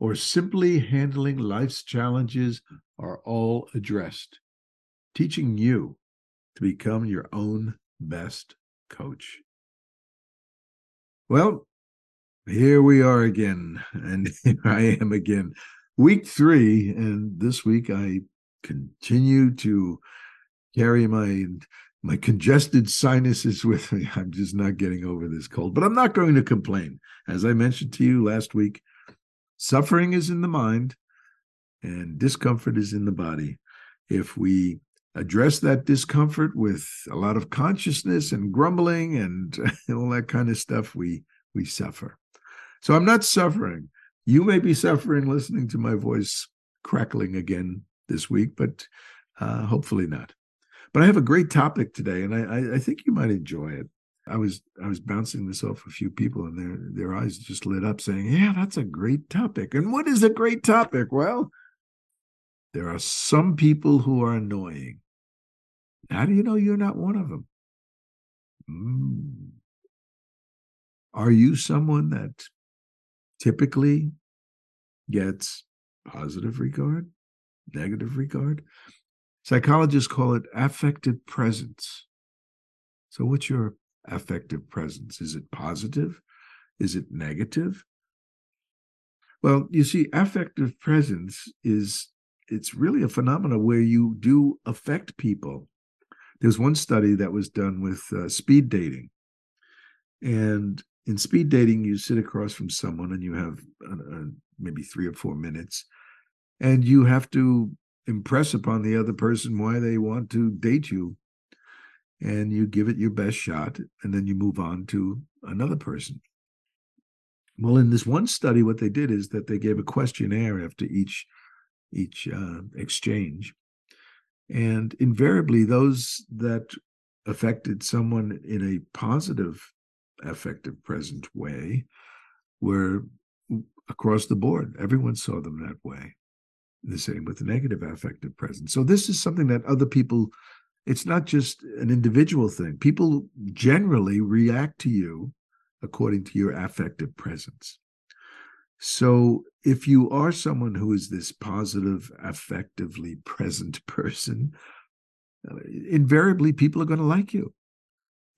or simply handling life's challenges, are all addressed, teaching you to become your own best coach. Well, here we are again, and here I am again. Week three and this week i continue to carry my my congested sinuses with me. I'm just not getting over this cold but i'm not going to complain. As i mentioned to you last week suffering is in the mind and discomfort is in the body if we address that discomfort with a lot of consciousness and grumbling and all that kind of stuff we we suffer so i'm not suffering you may be suffering listening to my voice crackling again this week, but uh, hopefully not. But I have a great topic today, and I, I think you might enjoy it. I was I was bouncing this off a few people, and their their eyes just lit up, saying, "Yeah, that's a great topic." And what is a great topic? Well, there are some people who are annoying. How do you know you're not one of them? Mm. Are you someone that typically gets positive regard, negative regard. Psychologists call it affective presence. So, what's your affective presence? Is it positive? Is it negative? Well, you see, affective presence is it's really a phenomenon where you do affect people. There's one study that was done with uh, speed dating, and in speed dating, you sit across from someone and you have uh, uh, maybe three or four minutes, and you have to impress upon the other person why they want to date you. And you give it your best shot, and then you move on to another person. Well, in this one study, what they did is that they gave a questionnaire after each each uh, exchange, and invariably those that affected someone in a positive affective present way were across the board. Everyone saw them that way. The same with the negative affective present. So this is something that other people, it's not just an individual thing. People generally react to you according to your affective presence. So if you are someone who is this positive, affectively present person, uh, invariably people are going to like you.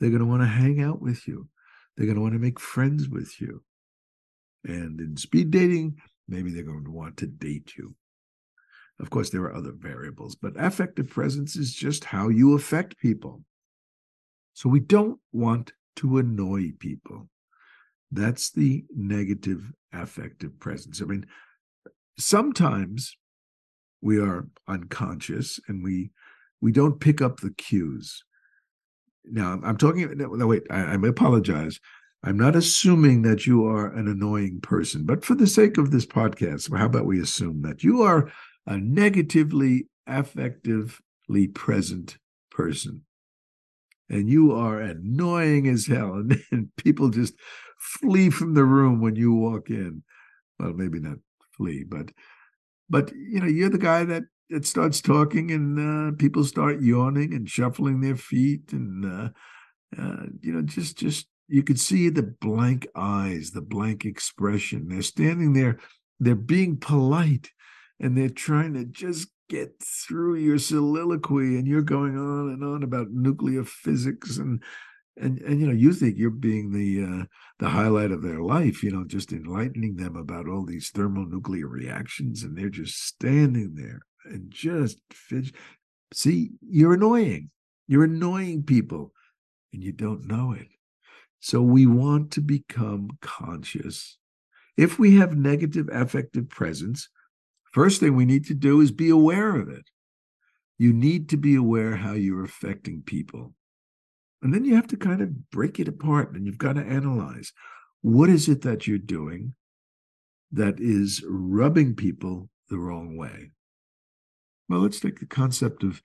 They're going to want to hang out with you. They're going to want to make friends with you. And in speed dating, maybe they're going to want to date you. Of course, there are other variables, but affective presence is just how you affect people. So we don't want to annoy people. That's the negative affective presence. I mean, sometimes we are unconscious and we we don't pick up the cues. Now, I'm talking. No, no wait. I, I apologize. I'm not assuming that you are an annoying person, but for the sake of this podcast, how about we assume that you are a negatively affectively present person, and you are annoying as hell, and, and people just flee from the room when you walk in. Well, maybe not flee, but but you know, you're the guy that it starts talking and uh, people start yawning and shuffling their feet and uh, uh, you know just just you could see the blank eyes the blank expression they're standing there they're being polite and they're trying to just get through your soliloquy and you're going on and on about nuclear physics and and and you know you think you're being the uh, the highlight of their life you know just enlightening them about all these thermonuclear reactions and they're just standing there and just. See, you're annoying. You're annoying people and you don't know it. So we want to become conscious. If we have negative affective presence, first thing we need to do is be aware of it. You need to be aware how you're affecting people. And then you have to kind of break it apart and you've got to analyze what is it that you're doing that is rubbing people the wrong way. Well, let's take the concept of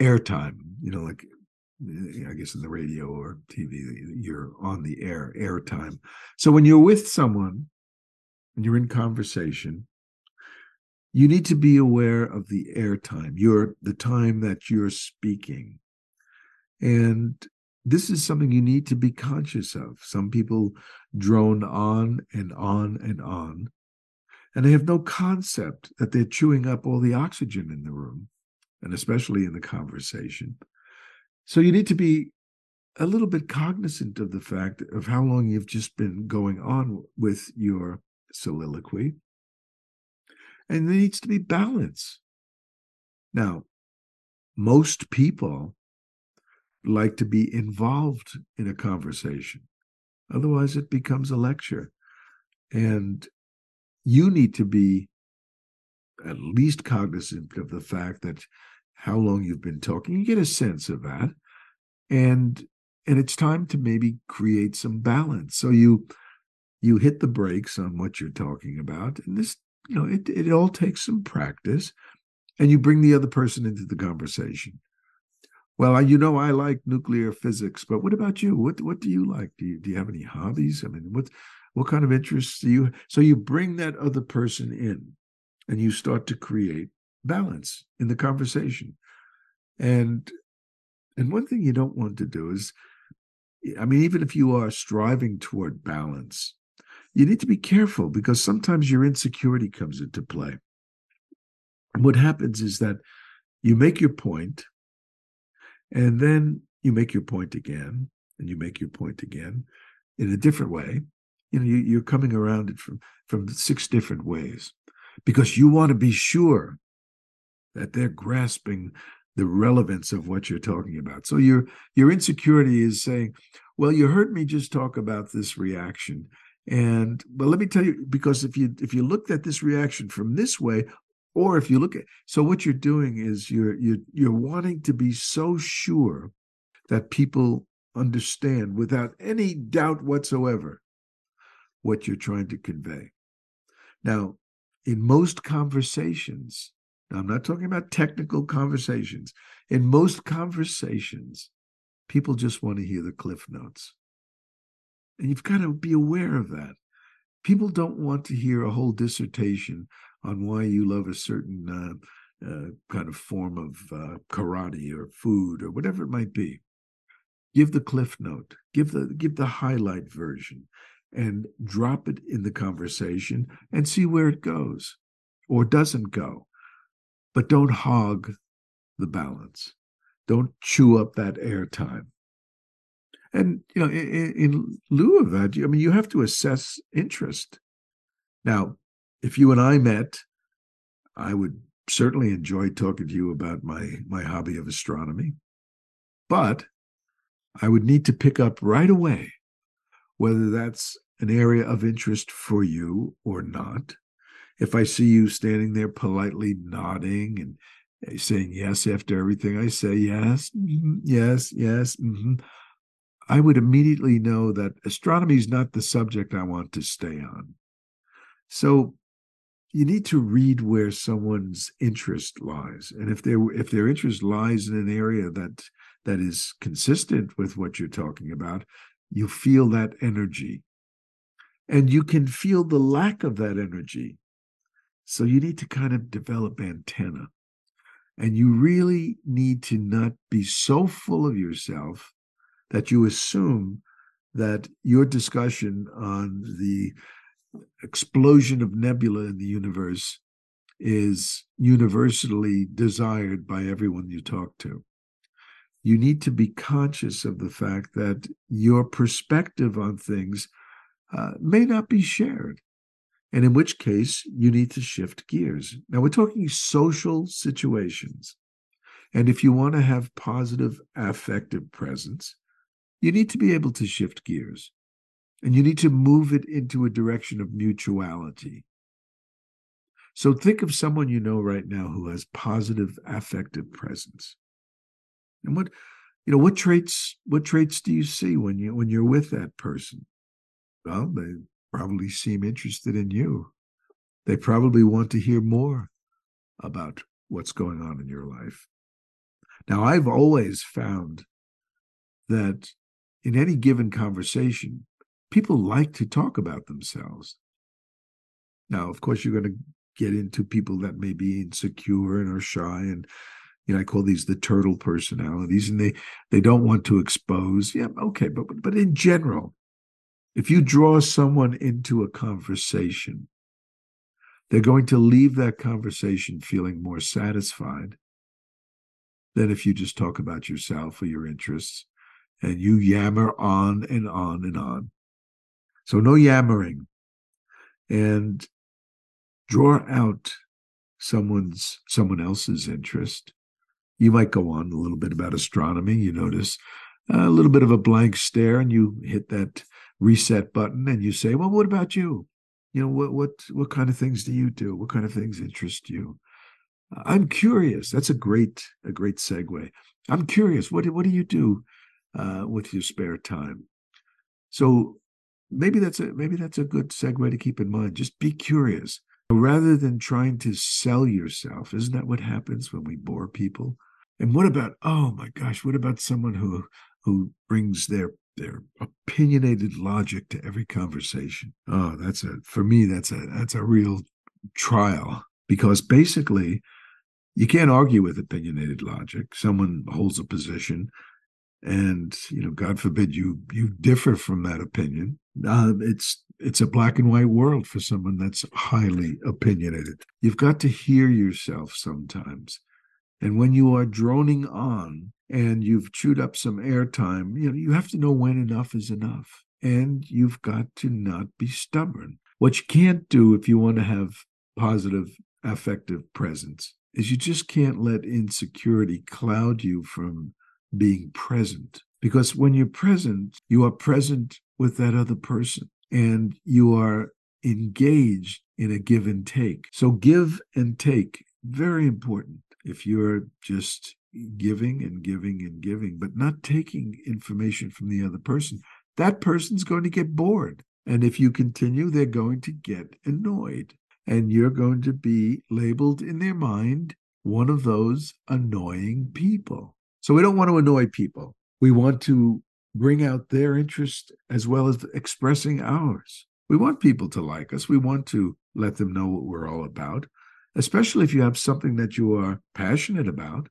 airtime, you know, like eh, I guess in the radio or TV, you're on the air, airtime. So when you're with someone and you're in conversation, you need to be aware of the airtime, your the time that you're speaking. And this is something you need to be conscious of. Some people drone on and on and on, and they have no concept that they're chewing up all the oxygen in the room, and especially in the conversation. So you need to be a little bit cognizant of the fact of how long you've just been going on with your soliloquy. And there needs to be balance. Now, most people like to be involved in a conversation. Otherwise, it becomes a lecture. And you need to be at least cognizant of the fact that how long you've been talking. You get a sense of that. And and it's time to maybe create some balance. So you you hit the brakes on what you're talking about. And this, you know, it, it all takes some practice. And you bring the other person into the conversation. Well, you know, I like nuclear physics, but what about you? What what do you like? Do you do you have any hobbies? I mean, what what kind of interests do you? So you bring that other person in, and you start to create balance in the conversation. And and one thing you don't want to do is, I mean, even if you are striving toward balance, you need to be careful because sometimes your insecurity comes into play. And what happens is that you make your point and then you make your point again, and you make your point again in a different way. You know, you, are coming around it from from six different ways because you want to be sure that they're grasping the relevance of what you're talking about. So your your insecurity is saying, "Well, you heard me just talk about this reaction." And but let me tell you, because if you if you looked at this reaction from this way, or if you look at so what you're doing is you're you're you're wanting to be so sure that people understand without any doubt whatsoever what you're trying to convey. Now in most conversations i'm not talking about technical conversations in most conversations people just want to hear the cliff notes and you've got to be aware of that people don't want to hear a whole dissertation on why you love a certain uh, uh, kind of form of uh, karate or food or whatever it might be. Give the cliff note, give the give the highlight version, and drop it in the conversation and see where it goes or doesn't go. But don't hog the balance. Don't chew up that airtime. And you know, in, in lieu of that, I mean, you have to assess interest. Now, if you and I met, I would certainly enjoy talking to you about my my hobby of astronomy. But I would need to pick up right away whether that's an area of interest for you or not. If I see you standing there politely nodding and eh, saying yes after everything I say, yes, mm-hmm, yes, yes, mm-hmm, I would immediately know that astronomy is not the subject I want to stay on. So you need to read where someone's interest lies and if their if their interest lies in an area that that is consistent with what you're talking about you feel that energy. And you can feel the lack of that energy. So you need to kind of develop antenna. And you really need to not be so full of yourself that you assume that your discussion on the explosion of nebula in the universe is universally desired by everyone you talk to. You need to be conscious of the fact that your perspective on things uh, may not be shared. And in which case, you need to shift gears. Now, we're talking social situations. And if you want to have positive affective presence, you need to be able to shift gears and you need to move it into a direction of mutuality. So think of someone you know right now who has positive affective presence. And what you know what traits what traits do you see when you when you're with that person? Well, they probably seem interested in you. They probably want to hear more about what's going on in your life. Now, I've always found that in any given conversation, people like to talk about themselves. Now, of course, you're going to get into people that may be insecure and are shy and you know, I call these the turtle personalities, and they they don't want to expose. Yeah, okay, but but in general, if you draw someone into a conversation, they're going to leave that conversation feeling more satisfied than if you just talk about yourself or your interests and you yammer on and on and on. So no yammering. And draw out someone's someone else's interest. You might go on a little bit about astronomy. You notice a little bit of a blank stare, and you hit that reset button, and you say, "Well, what about you? You know, what what what kind of things do you do? What kind of things interest you?" I'm curious. That's a great a great segue. I'm curious. What what do you do uh, with your spare time? So maybe that's a maybe that's a good segue to keep in mind. Just be curious rather than trying to sell yourself. Isn't that what happens when we bore people? And what about oh my gosh, what about someone who who brings their their opinionated logic to every conversation? Oh, that's a for me that's a that's a real trial because basically you can't argue with opinionated logic. Someone holds a position and you know god forbid you you differ from that opinion. Uh, it's it's a black and white world for someone that's highly opinionated. You've got to hear yourself sometimes. And when you are droning on and you've chewed up some airtime you know you have to know when enough is enough and you've got to not be stubborn. What you can't do if you want to have positive affective presence is you just can't let insecurity cloud you from being present. Because when you're present, you are present with that other person and you are engaged in a give and take. So, give and take, very important. If you're just giving and giving and giving, but not taking information from the other person, that person's going to get bored. And if you continue, they're going to get annoyed. And you're going to be labeled in their mind one of those annoying people. So we don't want to annoy people. We want to bring out their interest as well as expressing ours. We want people to like us. We want to let them know what we're all about, especially if you have something that you are passionate about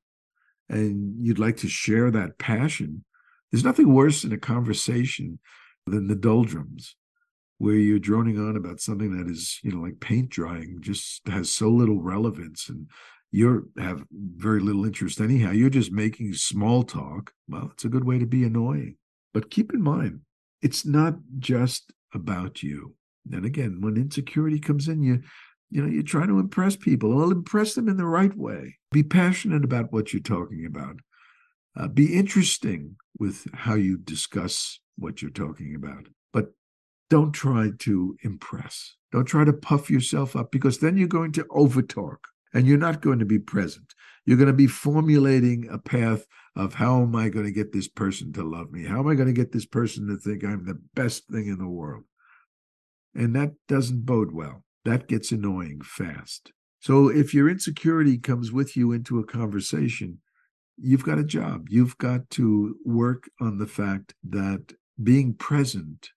and you'd like to share that passion. There's nothing worse in a conversation than the doldrums where you're droning on about something that is, you know, like paint drying, just has so little relevance and you have very little interest anyhow. You're just making small talk. Well, it's a good way to be annoying. But keep in mind, it's not just about you. And again, when insecurity comes in, you you know, you're trying to impress people. Well, impress them in the right way. Be passionate about what you're talking about. Uh, be interesting with how you discuss what you're talking about. But don't try to impress. Don't try to puff yourself up because then you're going to overtalk and you're not going to be present. You're going to be formulating a path of how am I going to get this person to love me? How am I going to get this person to think I'm the best thing in the world? And that doesn't bode well. That gets annoying fast. So if your insecurity comes with you into a conversation, you've got a job. You've got to work on the fact that being present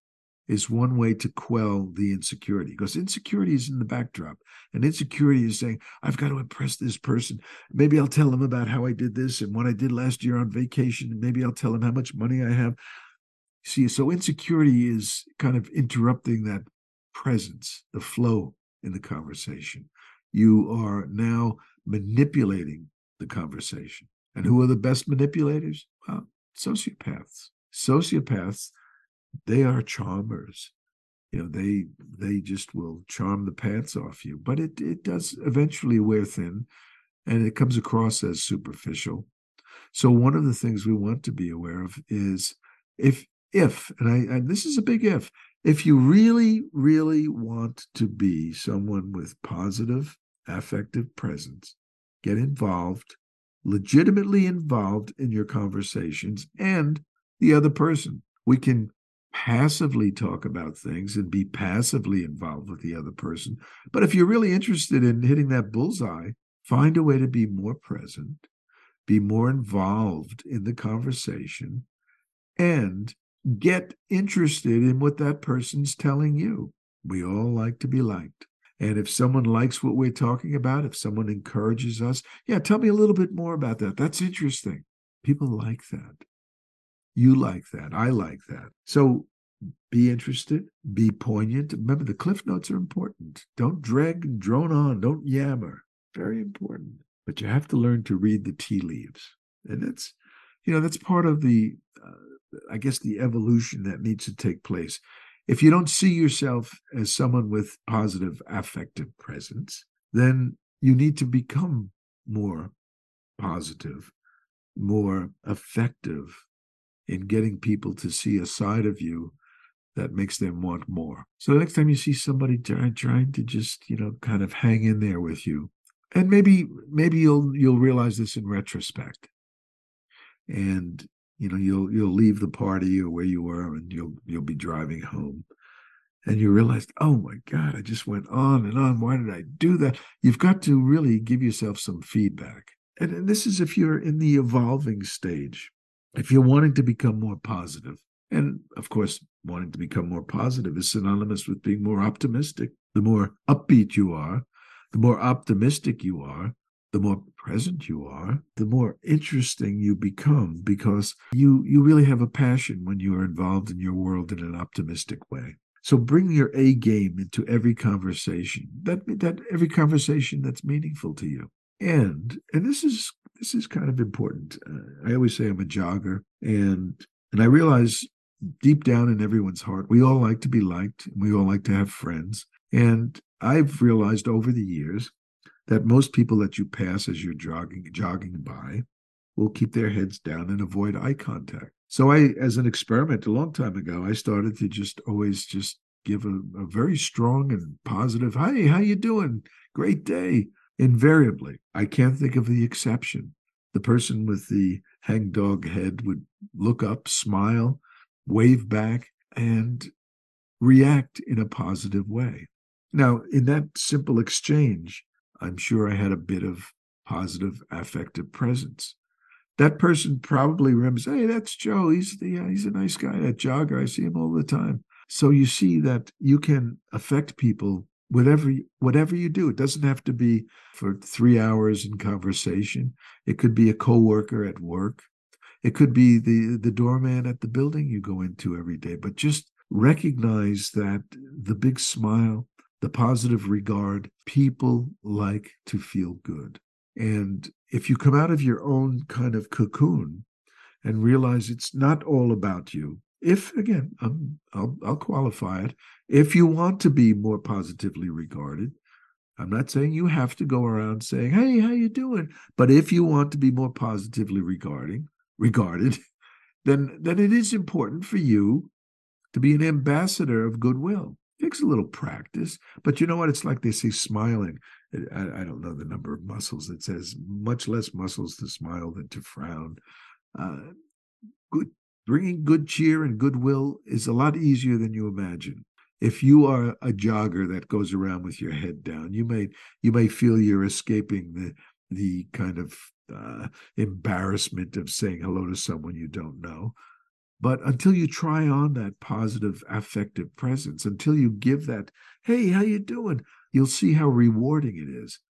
is one way to quell the insecurity because insecurity is in the backdrop and insecurity is saying i've got to impress this person. Maybe i'll tell them about how i did this and what i did last year on vacation and maybe i'll tell them how much money i have. See so insecurity is kind of interrupting that presence the flow in the conversation. You are now manipulating the conversation. And who are the best manipulators? Well sociopaths. Sociopaths they are charmers. You know they they just will charm the pants off you but it it does eventually wear thin and it comes across as superficial. So one of the things we want to be aware of is if if and i and this is a big if if you really really want to be someone with positive affective presence get involved legitimately involved in your conversations and the other person we can passively talk about things and be passively involved with the other person. But if you're really interested in hitting that bullseye, find a way to be more present, be more involved in the conversation, and get interested in what that person's telling you. We all like to be liked. And if someone likes what we're talking about, if someone encourages us, yeah, tell me a little bit more about that. That's interesting. People like that. You like that. I like that. So be interested, be poignant. Remember, the cliff notes are important. Don't drag and drone on, don't yammer. Very important. But you have to learn to read the tea leaves. And that's, you know, that's part of the, uh, I guess, the evolution that needs to take place. If you don't see yourself as someone with positive affective presence, then you need to become more positive, more effective in getting people to see a side of you that makes them want more. So the next time you see somebody trying, trying to just, you know, kind of hang in there with you, and maybe maybe you'll you'll realize this in retrospect. And you know, you'll you'll leave the party or where you were and you'll you'll be driving home. And you realize, oh my God, I just went on and on. Why did I do that? You've got to really give yourself some feedback. And, and this is if you're in the evolving stage if you're wanting to become more positive, and of course, wanting to become more positive is synonymous with being more optimistic. The more upbeat you are, the more optimistic you are, the more present you are, the more interesting you become because you you really have a passion when you are involved in your world in an optimistic way. So bring your A game into every conversation. That that every conversation that's meaningful to you. And and this is this is kind of important. Uh, I always say I'm a jogger, and and I realize deep down in everyone's heart, we all like to be liked, and we all like to have friends. And I've realized over the years that most people that you pass as you're jogging jogging by will keep their heads down and avoid eye contact. So I, as an experiment a long time ago, I started to just always just give a, a very strong and positive, "Hey, how you doing? Great day." Invariably, I can't think of the exception. The person with the hangdog head would look up, smile, wave back, and react in a positive way. Now, in that simple exchange, I'm sure I had a bit of positive affective presence. That person probably remembers, hey, that's Joe. He's the uh, he's a nice guy, that jogger. I see him all the time. So you see that you can affect people whatever whatever you do it doesn't have to be for 3 hours in conversation. It could be a coworker at work. It could be the the doorman at the building you go into every day. But just recognize that the big smile the positive regard people like to feel good. And if you come out of your own kind of cocoon and realize it's not all about you if again um, I'll, I'll qualify it if you want to be more positively regarded i'm not saying you have to go around saying hey how you doing? But if you want to be more positively regarding regarded then then it is important for you to be an ambassador of goodwill. It takes a little practice but you know what? It's like they say smiling. I, I don't know the number of muscles. That says much less muscles to smile than to frown. Uh, good bringing good cheer and goodwill is a lot easier than you imagine if you are a jogger that goes around with your head down you may you may feel you're escaping the the kind of uh, embarrassment of saying hello to someone you don't know. But until you try on that positive affective presence until you give that hey how you doing? you'll see how rewarding it is.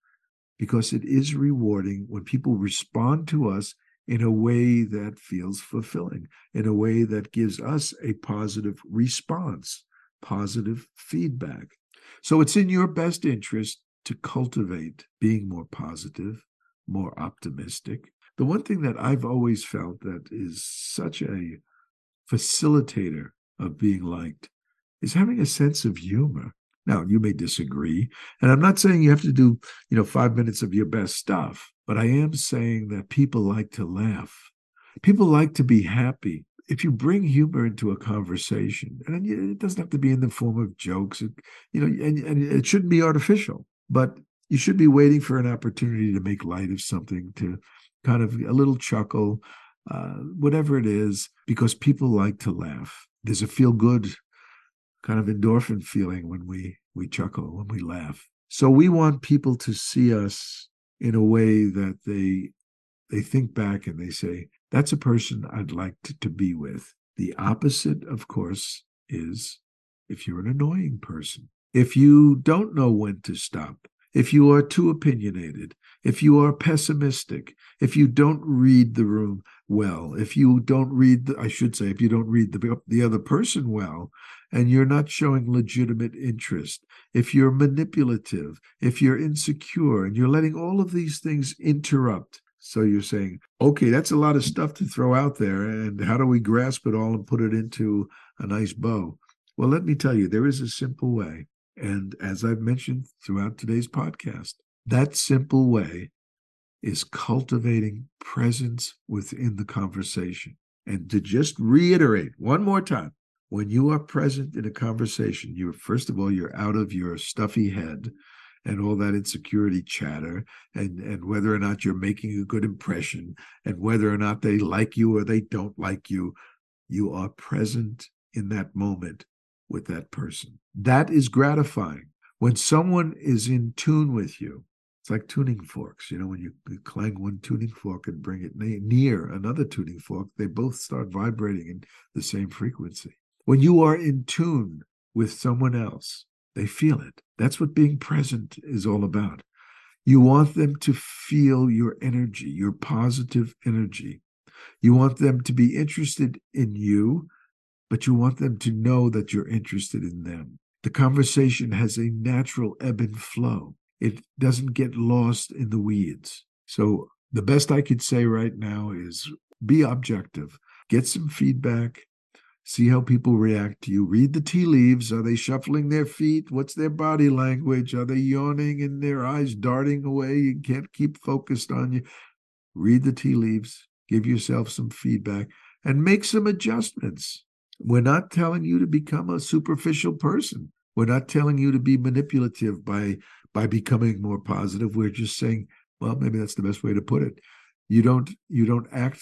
Because it is rewarding when people respond to us in a way that feels fulfilling, in a way that gives us a positive response, positive feedback. So it's in your best interest to cultivate being more positive, more optimistic. The one thing that I've always felt that is such a facilitator of being liked is having a sense of humor. Now, you may disagree, and I'm not saying you have to do, you know, 5 minutes of your best stuff, but I am saying that people like to laugh. People like to be happy. If you bring humor into a conversation, and it doesn't have to be in the form of jokes, you know, and, and it shouldn't be artificial, but you should be waiting for an opportunity to make light of something, to kind of a little chuckle, uh, whatever it is, because people like to laugh. There's a feel good kind of endorphin feeling when we we chuckle, when we laugh. So we want people to see us in a way that they they think back and they say, that's a person I'd like to, to be with. The opposite, of course, is if you're an annoying person, if you don't know when to stop, if you are too opinionated, if you are pessimistic, if you don't read the room well, if you don't read, the, I should say, if you don't read the, the other person well, and you're not showing legitimate interest, if you're manipulative, if you're insecure, and you're letting all of these things interrupt. So you're saying, okay, that's a lot of stuff to throw out there. And how do we grasp it all and put it into a nice bow? Well, let me tell you, there is a simple way. And as I've mentioned throughout today's podcast, that simple way is cultivating presence within the conversation. And to just reiterate one more time, when you are present in a conversation, you're first of all, you're out of your stuffy head and all that insecurity chatter and and whether or not you're making a good impression and whether or not they like you or they don't like you you are present in that moment with that person. That is gratifying. When someone is in tune with you, it's like tuning forks. You know, when you, clang one tuning fork and bring it near another tuning fork, they both start vibrating in the same frequency. When you are in tune with someone else, they feel it. That's what being present is all about. You want them to feel your energy, your positive energy. You want them to be interested in you but you want them to know that you're interested in them. The conversation has a natural ebb and flow, it doesn't get lost in the weeds. So, the best I could say right now is be objective, get some feedback, see how people react to you. Read the tea leaves. Are they shuffling their feet? What's their body language? Are they yawning and their eyes darting away? You can't keep focused on you. Read the tea leaves, give yourself some feedback, and make some adjustments. We're not telling you to become a superficial person. We're not telling you to be manipulative by by becoming more positive. We're just saying, well, maybe that's the best way to put it. You don't you don't act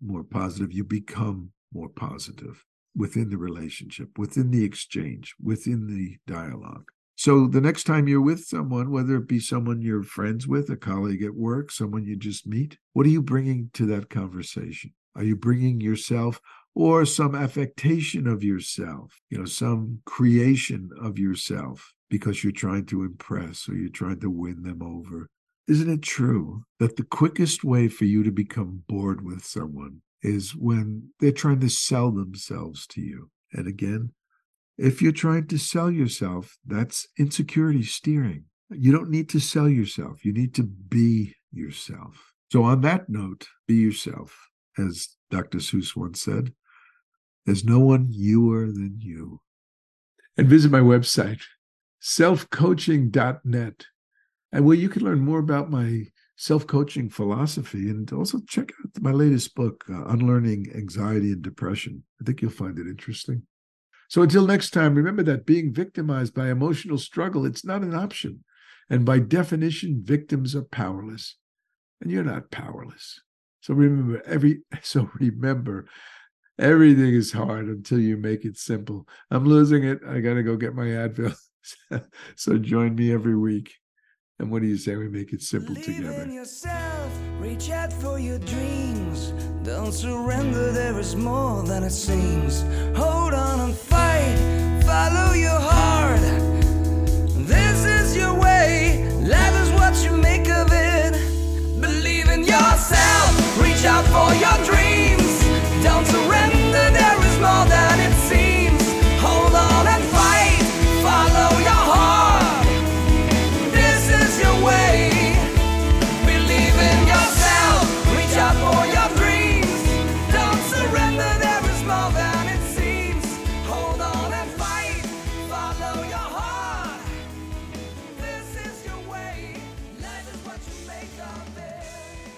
more positive, you become more positive within the relationship, within the exchange, within the dialogue. So the next time you're with someone, whether it be someone you're friends with, a colleague at work, someone you just meet, what are you bringing to that conversation? Are you bringing yourself or some affectation of yourself, you know, some creation of yourself because you're trying to impress or you're trying to win them over. Isn't it true that the quickest way for you to become bored with someone is when they're trying to sell themselves to you? And again, if you're trying to sell yourself, that's insecurity steering. You don't need to sell yourself, you need to be yourself. So, on that note, be yourself, as Dr. Seuss once said. There's no one youer than you. And visit my website, selfcoaching.net, and where you can learn more about my self coaching philosophy and also check out my latest book, uh, Unlearning Anxiety and Depression. I think you'll find it interesting. So until next time, remember that being victimized by emotional struggle, it's not an option. And by definition, victims are powerless. And you're not powerless. So remember every so remember Everything is hard until you make it simple. I'm losing it. I got to go get my Advil. so join me every week. And what do you say we make it simple Believe together? In yourself, reach out for your dreams. Don't surrender, there is more than it seems. Hold on and fight, follow your heart.